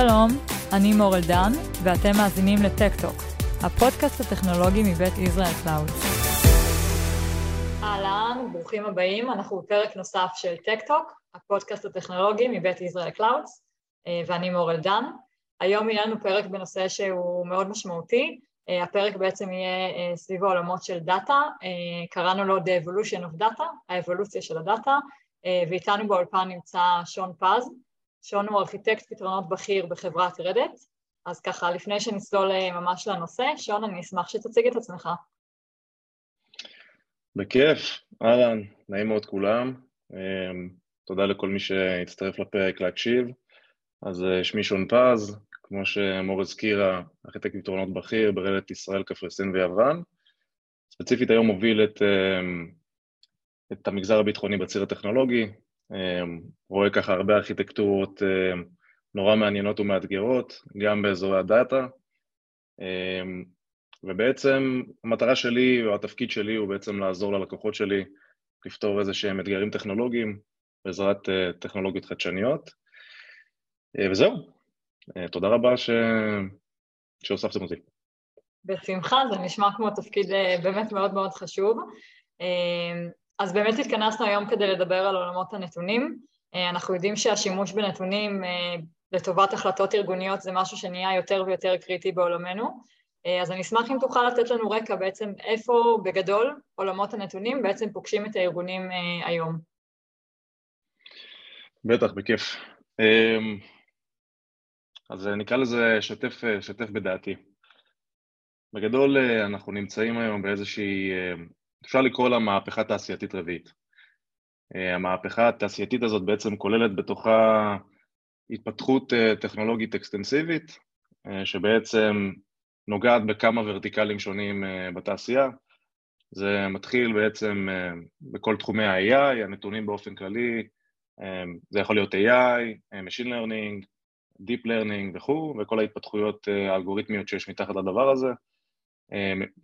שלום, אני מורל דן, ואתם מאזינים לטק-טוק, הפודקאסט הטכנולוגי מבית ישראל קלאוד. אהלן, ברוכים הבאים, אנחנו בפרק נוסף של טק-טוק, הפודקאסט הטכנולוגי מבית ישראל קלאוד, ואני מורל דן. היום יהיה לנו פרק בנושא שהוא מאוד משמעותי, הפרק בעצם יהיה סביב העולמות של data, קראנו לו The Evolution of Data, האבולוציה של ה data, ואיתנו באולפן נמצא שון פז, שון הוא ארכיטקט פתרונות בכיר בחברת רדט, אז ככה לפני שנצלול ממש לנושא, שון אני אשמח שתציג את עצמך. בכיף, אהלן, נעים מאוד כולם, תודה לכל מי שהצטרף לפרק להקשיב, אז שמי שון פז, כמו שמור הזכירה, ארכיטקט פתרונות בכיר ברדט ישראל, קפריסין ויוון, ספציפית היום מוביל את, את המגזר הביטחוני בציר הטכנולוגי, רואה ככה הרבה ארכיטקטורות נורא מעניינות ומאתגרות, גם באזורי הדאטה, ובעצם המטרה שלי או התפקיד שלי הוא בעצם לעזור ללקוחות שלי לפתור איזה שהם אתגרים טכנולוגיים בעזרת טכנולוגיות חדשניות, וזהו, תודה רבה ש... שהוספתם אותי. בשמחה, זה נשמע כמו תפקיד באמת מאוד מאוד חשוב. אז באמת התכנסנו היום כדי לדבר על עולמות הנתונים. אנחנו יודעים שהשימוש בנתונים לטובת החלטות ארגוניות זה משהו שנהיה יותר ויותר קריטי בעולמנו. אז אני אשמח אם תוכל לתת לנו רקע בעצם איפה בגדול עולמות הנתונים בעצם פוגשים את הארגונים היום. בטח, בכיף. אז נקרא לזה שתף, שתף בדעתי. בגדול אנחנו נמצאים היום באיזושהי, אפשר לקרוא לה מהפכה תעשייתית רביעית. המהפכה התעשייתית הזאת בעצם כוללת בתוכה התפתחות טכנולוגית אקסטנסיבית, שבעצם נוגעת בכמה ורטיקלים שונים בתעשייה. זה מתחיל בעצם בכל תחומי ה-AI, הנתונים באופן כללי, זה יכול להיות AI, Machine Learning, Deep Learning וכו', וכל ההתפתחויות האלגוריתמיות שיש מתחת לדבר הזה.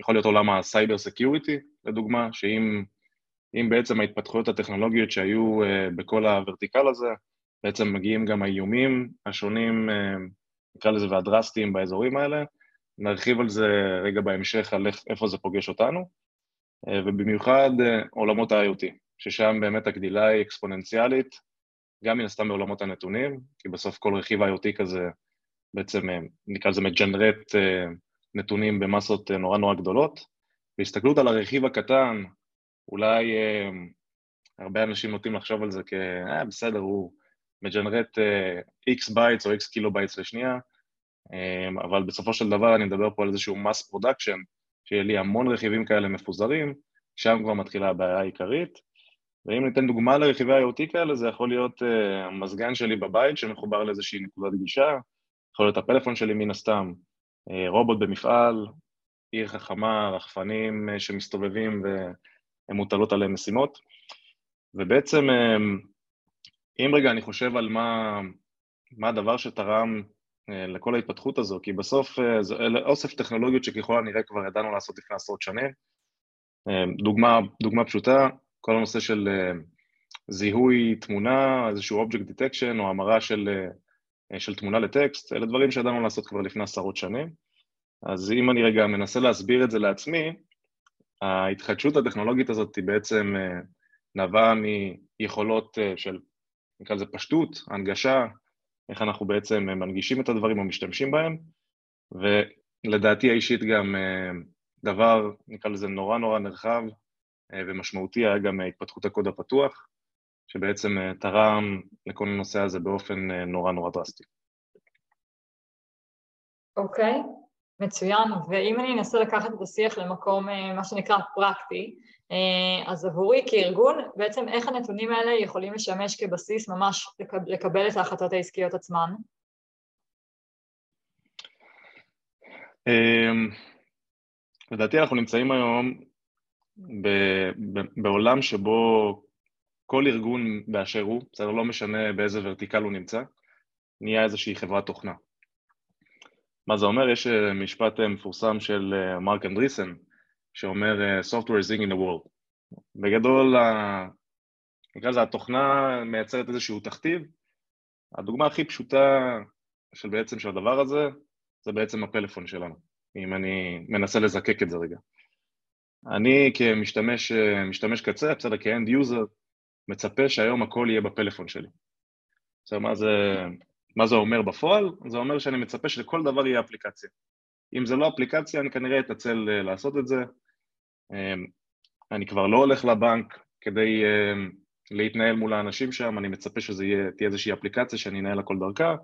יכול להיות עולם ה-Cyber Security, לדוגמה, שאם בעצם ההתפתחויות הטכנולוגיות שהיו בכל הוורטיקל הזה, בעצם מגיעים גם האיומים השונים, נקרא לזה, והדרסטיים באזורים האלה, נרחיב על זה רגע בהמשך, על איפה זה פוגש אותנו, ובמיוחד עולמות ה-IoT, ששם באמת הגדילה היא אקספוננציאלית, גם מן הסתם בעולמות הנתונים, כי בסוף כל רכיב IoT כזה בעצם נקרא לזה מג'נרט נתונים במסות נורא נורא גדולות. בהסתכלות על הרכיב הקטן, אולי הרבה אנשים נוטים לחשוב על זה כ... אה, בסדר, הוא מג'נרט X bytes או X kilobytes לשנייה, אבל בסופו של דבר אני מדבר פה על איזשהו mass production, שיהיה לי המון רכיבים כאלה מפוזרים, שם כבר מתחילה הבעיה העיקרית. ואם ניתן דוגמה לרכיבי IoT כאלה, זה יכול להיות המזגן שלי בבית שמחובר לאיזושהי נקודת גישה, יכול להיות הפלאפון שלי מן הסתם, רובוט במפעל, עיר חכמה, רחפנים שמסתובבים והן מוטלות עליהם משימות. ובעצם, אם רגע אני חושב על מה, מה הדבר שתרם לכל ההתפתחות הזו, כי בסוף זה אוסף טכנולוגיות שככל הנראה כבר ידענו לעשות לפני עשרות שנים. דוגמה, דוגמה פשוטה, כל הנושא של זיהוי תמונה, איזשהו Object Detection או המרה של, של תמונה לטקסט, אלה דברים שידענו לעשות כבר לפני עשרות שנים. אז אם אני רגע מנסה להסביר את זה לעצמי, ההתחדשות הטכנולוגית הזאת היא בעצם נבעה מיכולות של, נקרא לזה פשטות, הנגשה, איך אנחנו בעצם מנגישים את הדברים או משתמשים בהם, ולדעתי האישית גם דבר, נקרא לזה נורא נורא נרחב ומשמעותי היה גם התפתחות הקוד הפתוח, שבעצם תרם לכל הנושא הזה באופן נורא נורא דרסטי. אוקיי, okay, מצוין, ואם אני אנסה לקחת את השיח למקום מה שנקרא פרקטי, אז עבורי כארגון, בעצם איך הנתונים האלה יכולים לשמש כבסיס ממש לקבל את ההחלטות העסקיות עצמן? לדעתי אנחנו נמצאים היום בעולם שבו כל ארגון באשר הוא, בסדר, לא משנה באיזה ורטיקל הוא נמצא, נהיה איזושהי חברת תוכנה. מה זה אומר? יש משפט מפורסם של מרק אנדריסן, שאומר Software is eating the world. בגדול, נקרא לזה, התוכנה מייצרת איזשהו תכתיב. הדוגמה הכי פשוטה של בעצם של הדבר הזה, זה בעצם הפלאפון שלנו, אם אני מנסה לזקק את זה רגע. אני כמשתמש משתמש קצה, בסדר, כ end user, מצפה שהיום הכל יהיה בפלאפון שלי. עכשיו, מה זה, מה זה אומר בפועל? זה אומר שאני מצפה שלכל דבר יהיה אפליקציה. אם זה לא אפליקציה, אני כנראה אתעצל אה, לעשות את זה. אמ, אני כבר לא הולך לבנק כדי אמ, להתנהל מול האנשים שם, אני מצפה שזה יהיה, תהיה איזושהי אפליקציה שאני אנהל הכל דרכה.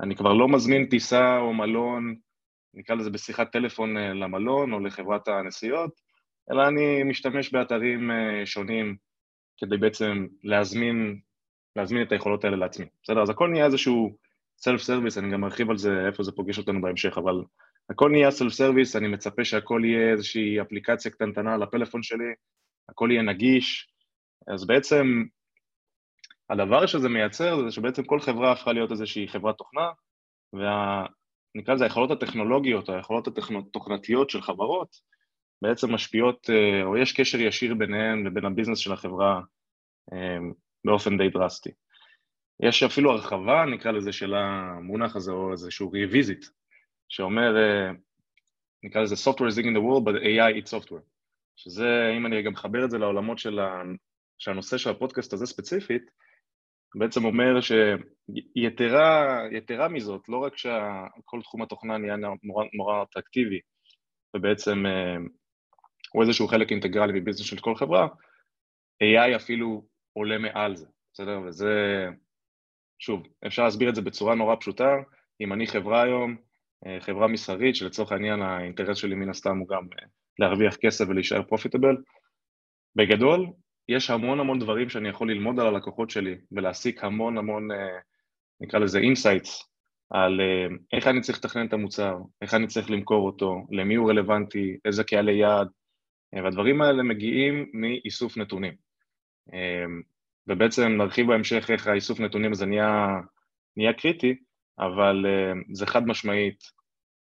אני כבר לא מזמין טיסה או מלון, נקרא לזה בשיחת טלפון אה, למלון או לחברת הנסיעות, אלא אני משתמש באתרים אה, שונים כדי בעצם להזמין, להזמין את היכולות האלה לעצמי. בסדר? אז הכל נהיה איזשהו self service, אני גם ארחיב על זה, איפה זה פוגש אותנו בהמשך, אבל הכל נהיה self service, אני מצפה שהכל יהיה איזושהי אפליקציה קטנטנה על הפלאפון שלי, הכל יהיה נגיש, אז בעצם הדבר שזה מייצר זה שבעצם כל חברה הפכה להיות איזושהי חברת תוכנה, ונקרא לזה היכולות הטכנולוגיות היכולות התוכנתיות של חברות בעצם משפיעות, אה, או יש קשר ישיר ביניהן לבין ה business של החברה אה, באופן די דרסטי. יש אפילו הרחבה, נקרא לזה, של המונח הזה, או איזשהו ריוויזיט, שאומר, אה, נקרא לזה Software is in the world, but AI is software. שזה, אם אני גם מחבר את זה לעולמות של ה... שהנושא של הפודקאסט הזה ספציפית, בעצם אומר שיתרה מזאת, לא רק שכל תחום התוכנה נהיה נורא אטרקטיבי, ובעצם הוא איזשהו חלק אינטגרלי ב business של כל חברה, AI אפילו עולה מעל זה, בסדר? וזה, שוב, אפשר להסביר את זה בצורה נורא פשוטה, אם אני חברה היום, אה, חברה מסחרית, שלצורך העניין האינטרס שלי מן הסתם הוא גם אה, להרוויח כסף ולהישאר profitable, בגדול, יש המון המון דברים שאני יכול ללמוד על הלקוחות שלי ולהסיק המון המון, אה, נקרא לזה insights, על איך אני צריך לתכנן את המוצר, איך אני צריך למכור אותו, למי הוא רלוונטי, איזה קהלי יעד, והדברים האלה מגיעים מאיסוף נתונים. אמ, ובעצם נרחיב בהמשך איך האיסוף נתונים הזה נהיה, נהיה קריטי, אבל אמ, זה חד משמעית,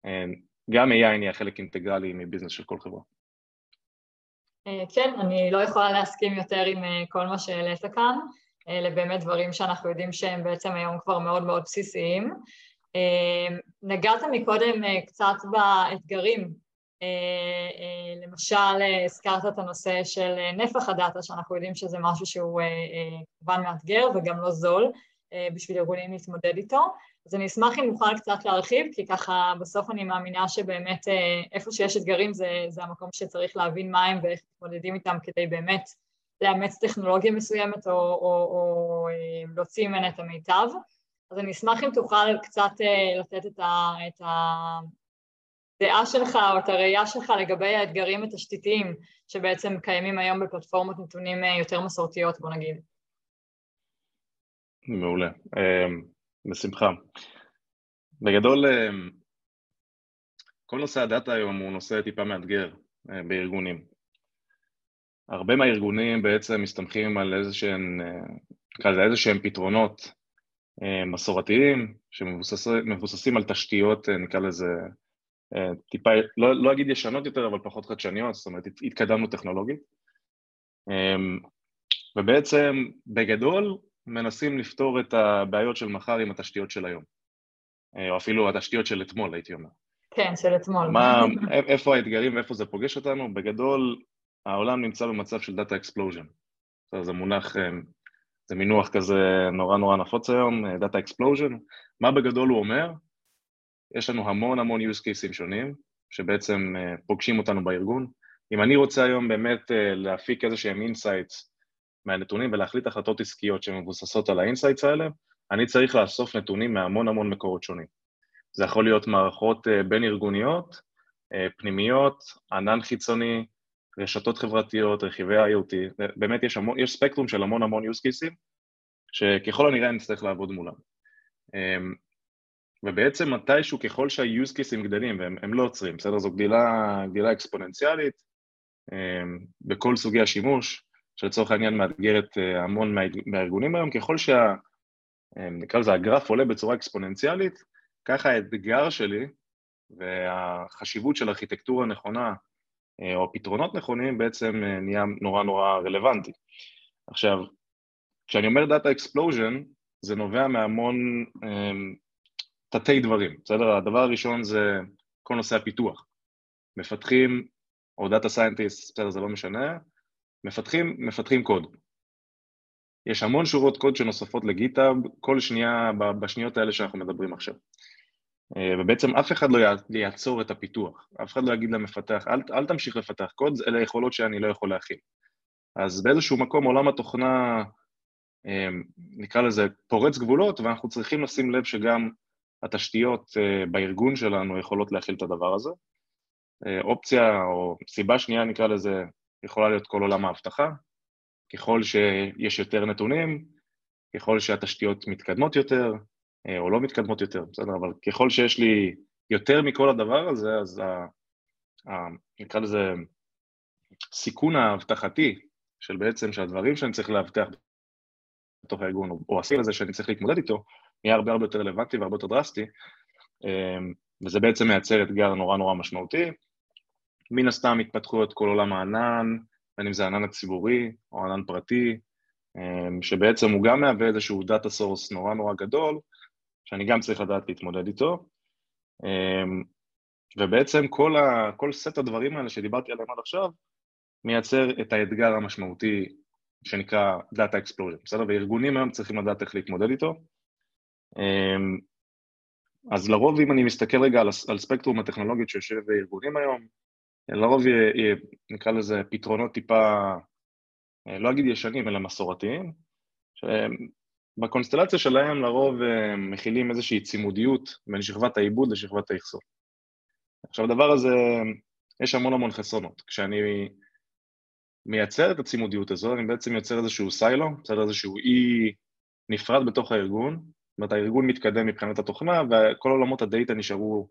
אמ, גם AI נהיה חלק אינטגרלי מביזנס של כל חברה. אה, כן, אני לא יכולה להסכים יותר עם אה, כל מה שהעלית כאן, אלה באמת דברים שאנחנו יודעים שהם בעצם היום כבר מאוד מאוד בסיסיים. נגעת מקודם אה, קצת באתגרים אה, אה, למשל, אה, הזכרת את הנושא של נפח הדאטה, שאנחנו יודעים שזה משהו שהוא כמובן מאתגר וגם לא זול בשביל ארגונים להתמודד איתו. אז אני אשמח אם נוכל קצת להרחיב, כי ככה בסוף אני מאמינה שבאמת איפה שיש אתגרים זה, זה המקום שצריך להבין מה הם ואיך מתמודדים איתם כדי באמת לאמץ טכנולוגיה מסוימת או, או, או להוציא ממנה את המיטב. אז אני אשמח אם תוכל קצת לתת את, ה, את ה, הדעה שלך או את הראייה שלך לגבי האתגרים התשתיתיים שבעצם קיימים היום בפלטפורמות נתונים אה, יותר מסורתיות, בוא נגיד. מעולה, אמ, בשמחה. בגדול, אמ, כל נושא הדאטה היום הוא נושא טיפה מאתגר אה, בארגונים. הרבה מהארגונים בעצם מסתמכים על איזה שהם, אה, איזה שהם פתרונות מסורתיים שמבוססים על תשתיות, נקרא לזה, טיפה, לא, לא אגיד ישנות יותר, אבל פחות חדשניות, זאת אומרת, התקדמנו טכנולוגית. אמ, ובעצם, בגדול, מנסים לפתור את הבעיות של מחר עם התשתיות של היום. אה, או אפילו התשתיות של אתמול, הייתי אומר. כן, של אתמול. מה, איפה האתגרים ואיפה זה פוגש אותנו? בגדול, העולם נמצא במצב של data explosion. זה מונח, אה, זה מינוח כזה נורא נורא נפוץ היום, data explosion. מה בגדול הוא אומר? יש לנו המון המון use cases שונים, שבעצם אה, פוגשים אותנו בארגון. אם אני רוצה היום באמת אה, להפיק איזה שהם insights מהנתונים ולהחליט החלטות עסקיות שמבוססות על ה insights האלה, אני צריך לאסוף נתונים מהמון המון מקורות שונים. זה יכול להיות מערכות uh, בין-ארגוניות, פנימיות, ענן חיצוני, רשתות חברתיות, רכיבי IoT, באמת יש, המון, יש ספקטרום של המון המון use cases, שככל הנראה נצטרך לעבוד מולם. ובעצם מתישהו ככל שה-use cases גדלים, והם לא עוצרים, בסדר? זו גדילה, גדילה אקספוננציאלית אמ, בכל סוגי השימוש, שלצורך העניין מאתגרת אה, המון מהארגונים היום, ככל שה... אמ, נקרא לזה הגרף עולה בצורה אקספוננציאלית, ככה האתגר שלי והחשיבות של ארכיטקטורה נכונה אה, או פתרונות נכונים בעצם אה, נהיה נורא נורא רלוונטי. עכשיו, כשאני אומר Data Explosion, זה נובע מהמון תתי דברים, בסדר? הדבר הראשון זה כל נושא הפיתוח. מפתחים, או data scientist, בסדר, זה לא משנה, מפתחים, מפתחים קוד. יש המון שורות קוד שנוספות לגיטאב כל שנייה בשניות האלה שאנחנו מדברים עכשיו. אה, ובעצם אף אחד לא יעצור את הפיתוח, אף אחד לא יגיד למפתח, אל, אל תמשיך לפתח קוד, אלה יכולות שאני לא יכול להכיל. אז באיזשהו מקום עולם התוכנה, אה, נקרא לזה, פורץ גבולות, ואנחנו צריכים לשים לב שגם התשתיות אה, בארגון שלנו יכולות להכיל את הדבר הזה. אופציה או סיבה שנייה נקרא לזה, יכולה להיות כל עולם האבטחה. ככל שיש יותר נתונים, ככל שהתשתיות מתקדמות יותר, אה, או לא מתקדמות יותר, בסדר, אבל ככל שיש לי יותר מכל הדבר הזה, אז ה, ה, נקרא לזה סיכון האבטחתי של בעצם שהדברים שאני צריך לאבטח בתוך הארגון, או הסיר הזה שאני צריך להתמודד איתו, נהיה הרבה הרבה יותר רלוונטי והרבה יותר דרסטי, אה, וזה בעצם מייצר אתגר נורא נורא משמעותי. מן הסתם התפתחות כל עולם הענן, בין אם זה הענן הציבורי או ענן פרטי, אה, שבעצם הוא גם מהווה איזשהו data source נורא נורא גדול, שאני גם צריך לדעת להתמודד איתו. אמ, ובעצם כל, ה, כל סט הדברים האלה שדיברתי עליהם עד עכשיו, מייצר את האתגר המשמעותי שנקרא Data Explosion, בסדר? וארגונים היום צריכים לדעת איך להתמודד איתו. אמ, אז לרוב אם אני מסתכל רגע על, על ספקטרום הטכנולוגית שיושב בארגונים היום, לרוב יהיה, נקרא לזה פתרונות טיפה, אה, לא אגיד ישנים אלא מסורתיים, בקונסטלציה שלהם לרוב אה, מכילים איזושהי צימודיות בין שכבת העיבוד לשכבת האחסון. עכשיו הדבר הזה, יש המון המון חסרונות. כשאני מייצר את הצימודיות הזו, אני בעצם יוצר איזשהו סיילו, בסדר, איזשהו אי נפרד בתוך הארגון, זאת אומרת הארגון מתקדם מבחינת התוכנה וכל עולמות הדאטה נשארו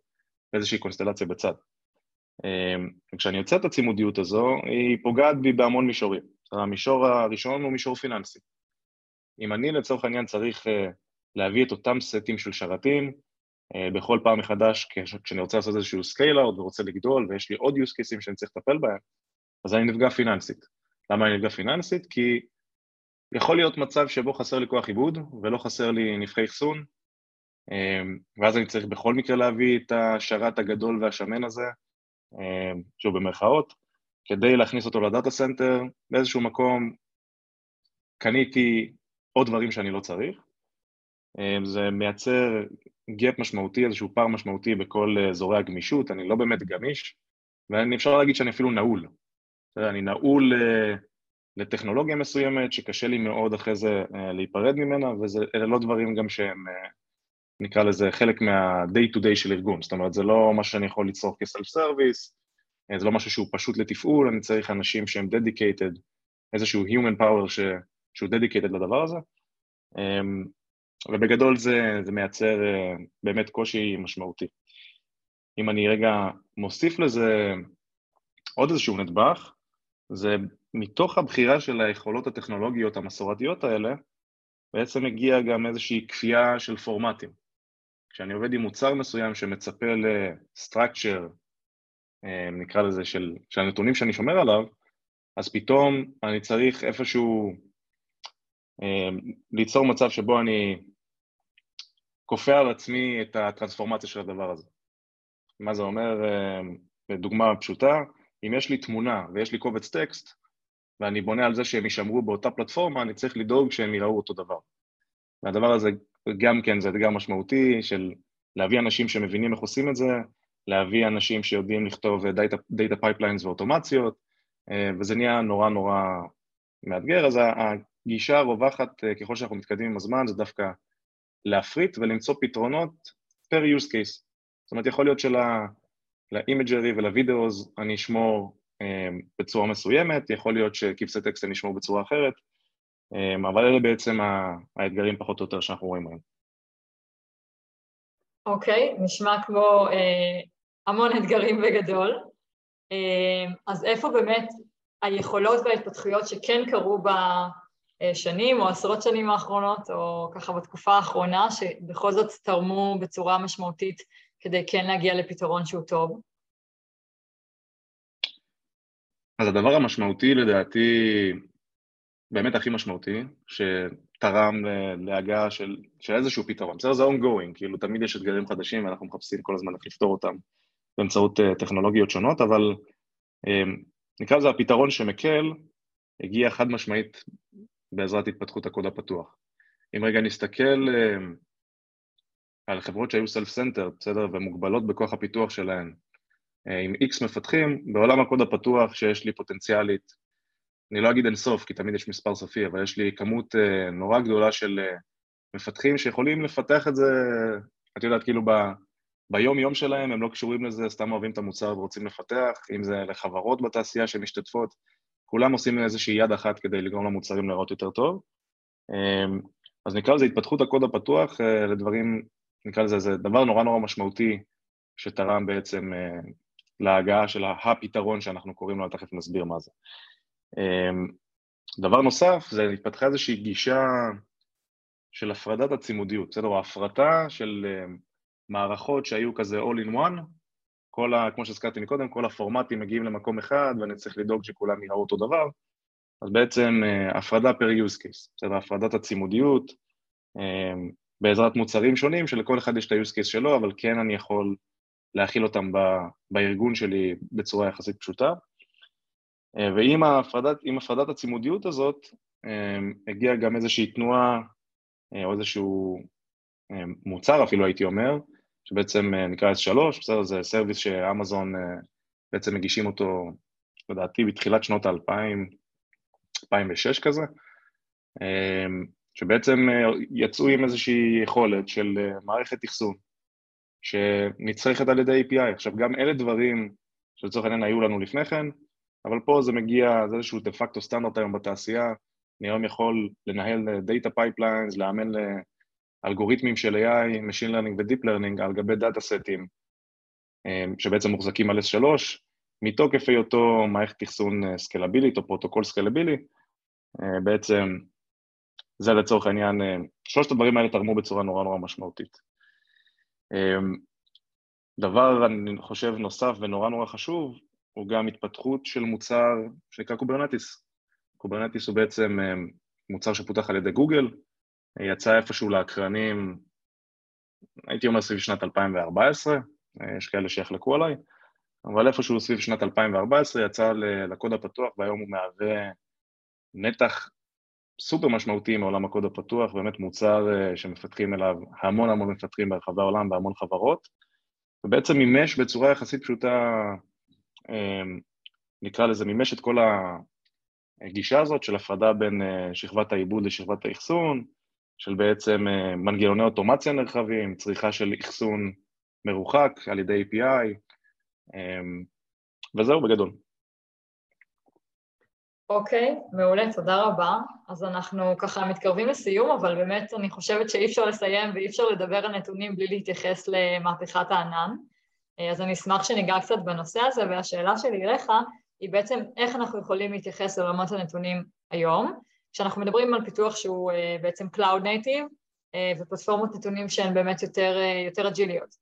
באיזושהי קונסטלציה בצד. אה, כשאני יוצר את הצימודיות הזו, היא פוגעת בי בהמון מישורים. המישור הראשון הוא מישור פיננסי. אם אני לצורך העניין צריך אה, להביא את אותם סטים של שרתים אה, בכל פעם מחדש כשאני רוצה לעשות איזשהו scale-out ורוצה לגדול ויש לי עוד use cases שאני צריך לטפל בהם, אז אני נפגע פיננסית. למה אני נפגע פיננסית? כי יכול להיות מצב שבו חסר לי כוח עיבוד ולא חסר לי נפחי אחסון, אמ, ואז אני צריך בכל מקרה להביא את השרת הגדול והשמן הזה, אמ, שוב במרכאות, כדי להכניס אותו ל data center, באיזשהו מקום קניתי עוד דברים שאני לא צריך. אה, זה מייצר gap משמעותי, איזשהו פער משמעותי בכל אזורי הגמישות, אני לא באמת גמיש, ואפשר להגיד שאני אפילו נעול. אני נעול אה, לטכנולוגיה מסוימת שקשה לי מאוד אחרי זה אה, להיפרד ממנה, ואלה לא דברים גם שהם, נקרא לזה, חלק מה-day to day של ארגון, זאת אומרת, זה לא משהו שאני יכול לצרוך כסלף סרוויס, זה לא משהו שהוא פשוט לתפעול, אני צריך אנשים שהם dedicated, איזשהו human power ש... שהוא dedicated לדבר הזה, אמ, ובגדול זה, זה מייצר אה, באמת קושי משמעותי. אם אני רגע מוסיף לזה עוד איזשהו נדבך, זה מתוך הבחירה של היכולות הטכנולוגיות המסורתיות האלה, בעצם מגיע גם איזושהי כפייה של פורמטים. כשאני עובד עם מוצר מסוים שמצפה לסטרקצ'ר, אה, נקרא לזה, של, של הנתונים שאני שומר עליו, אז פתאום אני צריך איפשהו אמ, ליצור מצב שבו אני כופה על עצמי את הטרנספורמציה של הדבר הזה. מה זה אומר? בדוגמה אמ, פשוטה, אם יש לי תמונה ויש לי קובץ טקסט ואני בונה על זה שהם יישמרו באותה פלטפורמה, אני צריך לדאוג שהם יראו אותו דבר. והדבר הזה גם כן זה אתגר משמעותי של להביא אנשים שמבינים איך עושים את זה, להביא אנשים שיודעים לכתוב data, data pipelines ואוטומציות, אה, וזה נהיה נורא נורא מאתגר, אז הגישה הרווחת אה, ככל שאנחנו מתקדמים עם הזמן זה דווקא להפריט ולמצוא פתרונות per use case. זאת אומרת, יכול להיות של imagery ול videos אני אשמור בצורה מסוימת, יכול להיות שקבצי טקסט אני אשמור בצורה אחרת, אמ, אבל אלה בעצם האתגרים פחות או יותר שאנחנו רואים היום. אוקיי, okay, נשמע כמו אה, המון אתגרים בגדול. Uh, אז איפה באמת היכולות וההתפתחויות שכן קרו בשנים או עשרות שנים האחרונות, או ככה בתקופה האחרונה, שבכל זאת תרמו בצורה משמעותית כדי כן להגיע לפתרון שהוא טוב? אז הדבר המשמעותי לדעתי, באמת הכי משמעותי, ש... תרם להגעה של, של איזשהו פתרון. בסדר, זה ongoing, כאילו תמיד יש אתגרים חדשים ואנחנו מחפשים כל הזמן איך לפתור אותם באמצעות טכנולוגיות שונות, אבל נקרא לזה הפתרון שמקל, הגיע חד משמעית בעזרת התפתחות הקוד הפתוח. אם רגע נסתכל על חברות שהיו self-centered, בסדר, ומוגבלות בכוח הפיתוח שלהן, עם איקס מפתחים, בעולם הקוד הפתוח שיש לי פוטנציאלית, אני לא אגיד אינסוף, כי תמיד יש מספר סופי, אבל יש לי כמות נורא גדולה של מפתחים שיכולים לפתח את זה, את יודעת, כאילו ב... ביום-יום שלהם הם לא קשורים לזה, סתם אוהבים את המוצר ורוצים לפתח, אם זה לחברות בתעשייה שמשתתפות, כולם עושים איזושהי יד אחת כדי לגרום למוצרים להיראות יותר טוב. אז נקרא לזה התפתחות הקוד הפתוח לדברים, נקרא לזה, זה דבר נורא נורא משמעותי שתרם בעצם להגעה של הפתרון שאנחנו קוראים לו, תכף נסביר מה זה. דבר נוסף, זה התפתחה איזושהי גישה של הפרדת הצימודיות, בסדר? או הפרטה של מערכות שהיו כזה all in one, כל ה... כמו שהזכרתי מקודם, כל הפורמטים מגיעים למקום אחד ואני צריך לדאוג שכולם יראו אותו דבר, אז בעצם הפרדה per use case, בסדר? הפרדת הצימודיות, בעזרת מוצרים שונים שלכל אחד יש את ה-use case שלו, אבל כן אני יכול להכיל אותם ב... בארגון שלי בצורה יחסית פשוטה. ועם הפרדת, הפרדת הצימודיות הזאת הגיעה גם איזושהי תנועה או איזשהו מוצר אפילו הייתי אומר, שבעצם נקרא S3, בסדר, זה סרוויס שאמזון בעצם מגישים אותו, לדעתי בתחילת שנות ה-2000, 2006 כזה, שבעצם יצאו עם איזושהי יכולת של מערכת אחסון שנצרכת על ידי API. עכשיו גם אלה דברים שלצורך העניין היו לנו לפני כן, אבל פה זה מגיע, זה איזשהו דה פקטו סטנדרט היום בתעשייה, אני היום יכול לנהל data pipelines, לאמן אלגוריתמים של AI, Machine Learning ו-Deep Learning על גבי data סטים שבעצם מוחזקים על S3 מתוקף היותו מערכת אחסון סקלבילית או פרוטוקול סקלבילי בעצם זה לצורך העניין, שלושת הדברים האלה תרמו בצורה נורא נורא משמעותית. דבר אני חושב נוסף ונורא נורא חשוב הוא גם התפתחות של מוצר שנקרא Kubernetes. Kubernetes הוא בעצם מוצר שפותח על ידי גוגל, יצא איפשהו לאקרנים, הייתי אומר סביב שנת 2014, יש כאלה שיחלקו עליי, אבל איפשהו סביב שנת 2014 יצא לקוד הפתוח והיום הוא מהווה נתח סופר משמעותי מעולם הקוד הפתוח, באמת מוצר שמפתחים אליו המון המון מפתחים ברחבי העולם בהמון חברות, ובעצם מימש בצורה יחסית פשוטה, נקרא לזה מימש את כל הגישה הזאת של הפרדה בין שכבת העיבוד לשכבת האחסון, של בעצם מנגנוני אוטומציה נרחבים, צריכה של אחסון מרוחק על ידי API, וזהו בגדול. אוקיי, okay, מעולה, תודה רבה. אז אנחנו ככה מתקרבים לסיום, אבל באמת אני חושבת שאי אפשר לסיים ואי אפשר לדבר על נתונים בלי להתייחס למהפכת הענן. אז אני אשמח שניגע קצת בנושא הזה, והשאלה שלי אליך היא בעצם איך אנחנו יכולים להתייחס לעולמות הנתונים היום, כשאנחנו מדברים על פיתוח שהוא בעצם Cloud Native ופלטפורמות נתונים שהן באמת יותר, יותר אג'יליות.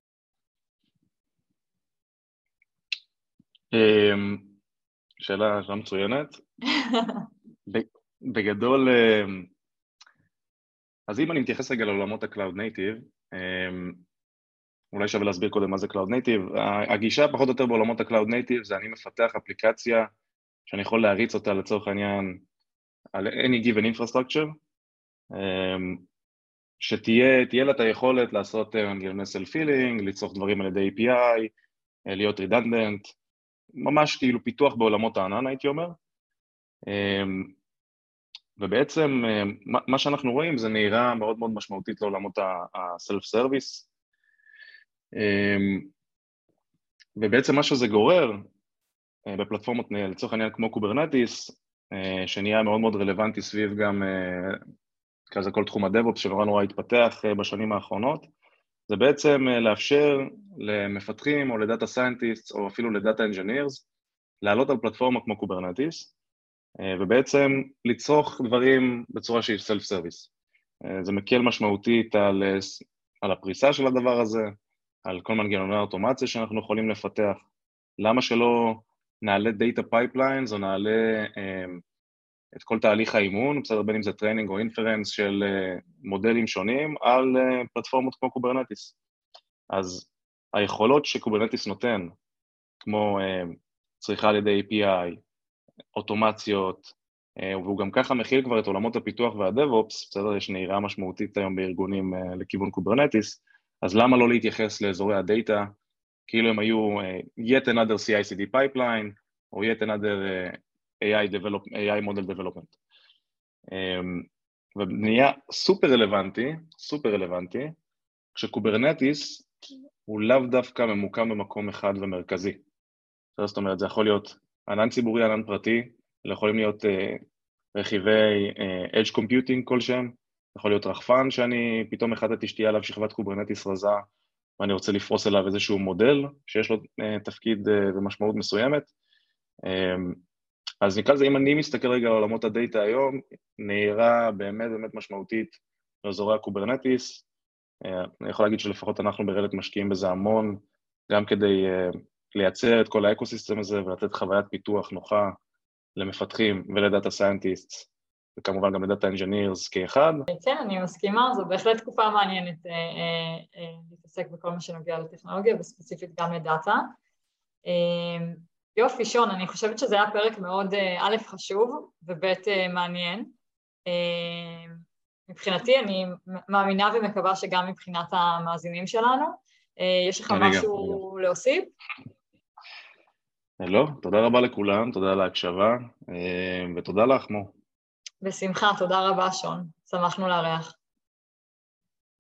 שאלה, שאלה מצוינת. בגדול, אז אם אני מתייחס רגע לעולמות ה-Cloud Native, אולי שווה להסביר קודם מה זה Cloud Native. הגישה פחות או יותר בעולמות ה-Cloud Native זה אני מפתח אפליקציה שאני יכול להריץ אותה לצורך העניין על any given infrastructure, שתהיה לה את היכולת לעשות מנגנוני self-filling, לצרוך דברים על ידי API, להיות redundant, ממש כאילו פיתוח בעולמות הענן הייתי אומר, ובעצם מה שאנחנו רואים זה נהירה מאוד מאוד משמעותית לעולמות ה-self-service, ובעצם מה שזה גורר בפלטפורמות לצורך העניין כמו Kubernetes, שנהיה מאוד מאוד רלוונטי סביב גם כזה כל תחום ה DevOps שנורא נורא התפתח בשנים האחרונות, זה בעצם לאפשר למפתחים או ל data scientist או אפילו ל data engineers לעלות על פלטפורמה כמו קוברנטיס ובעצם לצרוך דברים בצורה שהיא self-service. זה מקל משמעותית על, על הפריסה של הדבר הזה, על כל מנגנוני האוטומציה שאנחנו יכולים לפתח. למה שלא נעלה data pipelines או נעלה את כל תהליך האימון, בסדר, בין אם זה training או inference של מודלים שונים על פלטפורמות כמו קוברנטיס. אז היכולות שקוברנטיס נותן, כמו צריכה על ידי API, אוטומציות, והוא גם ככה מכיל כבר את עולמות הפיתוח וה DevOps, בסדר, יש נהירה משמעותית היום בארגונים לכיוון קוברנטיס, אז למה לא להתייחס לאזורי הדאטה כאילו הם היו yet another CI/CD pipeline או yet another AI, develop, AI model development. ונהיה סופר רלוונטי, סופר רלוונטי, כשקוברנטיס הוא לאו דווקא ממוקם במקום אחד ומרכזי. זאת אומרת, זה יכול להיות ענן ציבורי, ענן פרטי, יכולים להיות uh, רכיבי uh, Edge Computing כלשהם, יכול להיות רחפן שאני פתאום החלטתי שתהיה עליו שכבת קוברנטיס רזה ואני רוצה לפרוס אליו איזשהו מודל שיש לו uh, תפקיד uh, ומשמעות מסוימת. Um, אז נקרא לזה, אם אני מסתכל רגע על עולמות הדאטה היום, נהירה באמת באמת משמעותית לאזורי הקוברנטיס. אה, אני יכול להגיד שלפחות אנחנו ב Red Hat משקיעים בזה המון, גם כדי אה, לייצר את כל האקוסיסטם הזה ולתת חוויית פיתוח נוחה למפתחים ול data scientist, וכמובן גם ל data engineers כאחד. כן, אני מסכימה, זו בהחלט תקופה מעניינת אה, להתעסק בכל מה שנוגע לטכנולוגיה, וספציפית גם לדאטה. יופי, שון, אני חושבת שזה היה פרק מאוד אה, א', חשוב וב', אה, מעניין. אה, מבחינתי, אני מאמינה ומקווה שגם מבחינת המאזינים שלנו. יש לך משהו גם. להוסיף? לא, תודה רבה לכולם, תודה על ההקשבה, ותודה לך, מו. בשמחה, תודה רבה, שון. שמחנו לארח.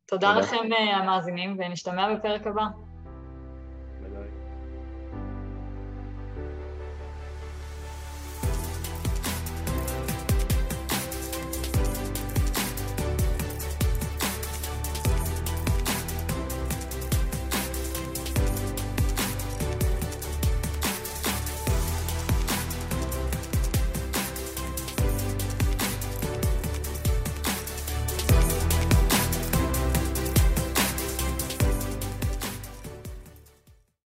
תודה, תודה לכם, המאזינים, ונשתמע בפרק הבא.